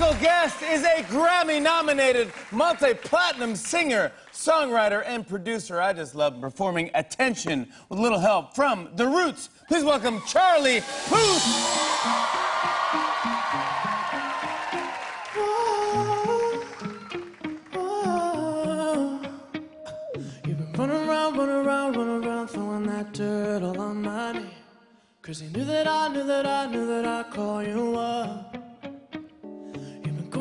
musical guest is a Grammy nominated multi platinum singer, songwriter, and producer. I just love performing attention with a little help from The Roots. Please welcome Charlie Puth. Cause knew that I knew that I knew that I call you up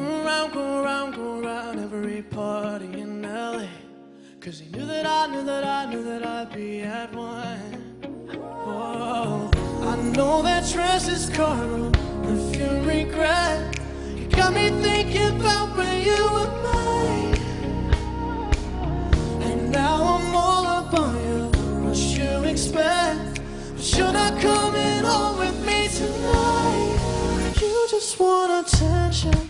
Around, go around, go around every party in LA. Cause he knew that I knew that I knew that I'd be at one. Whoa. I know that trash is carnal, if you regret. You got me thinking about when you were mine. And now I'm all up on you, what you expect. But you're not coming home with me tonight. You just want attention.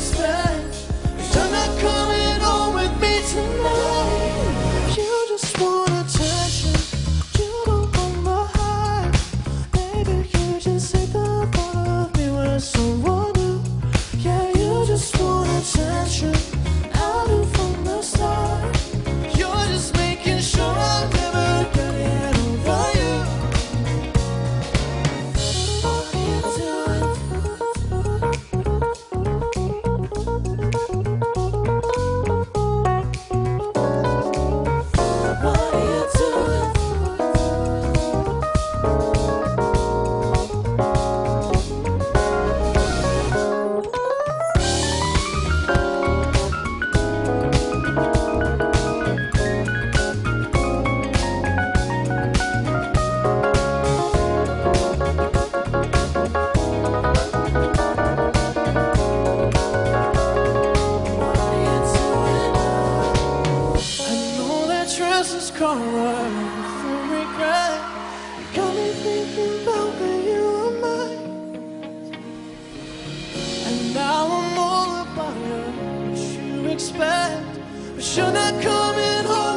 whisper forward from regret. You got me thinking about when you were mine. And now I'm all about. What you expect? But you're not coming home.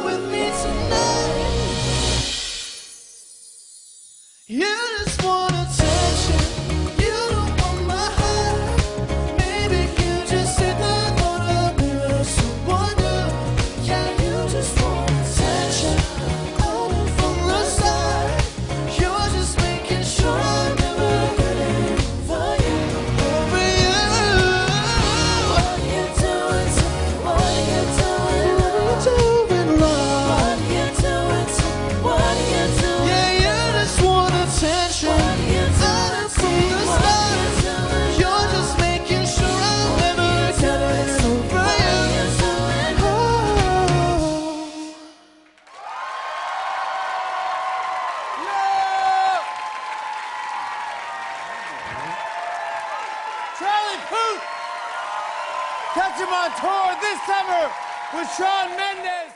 Catch him on tour this summer with Shawn Mendes.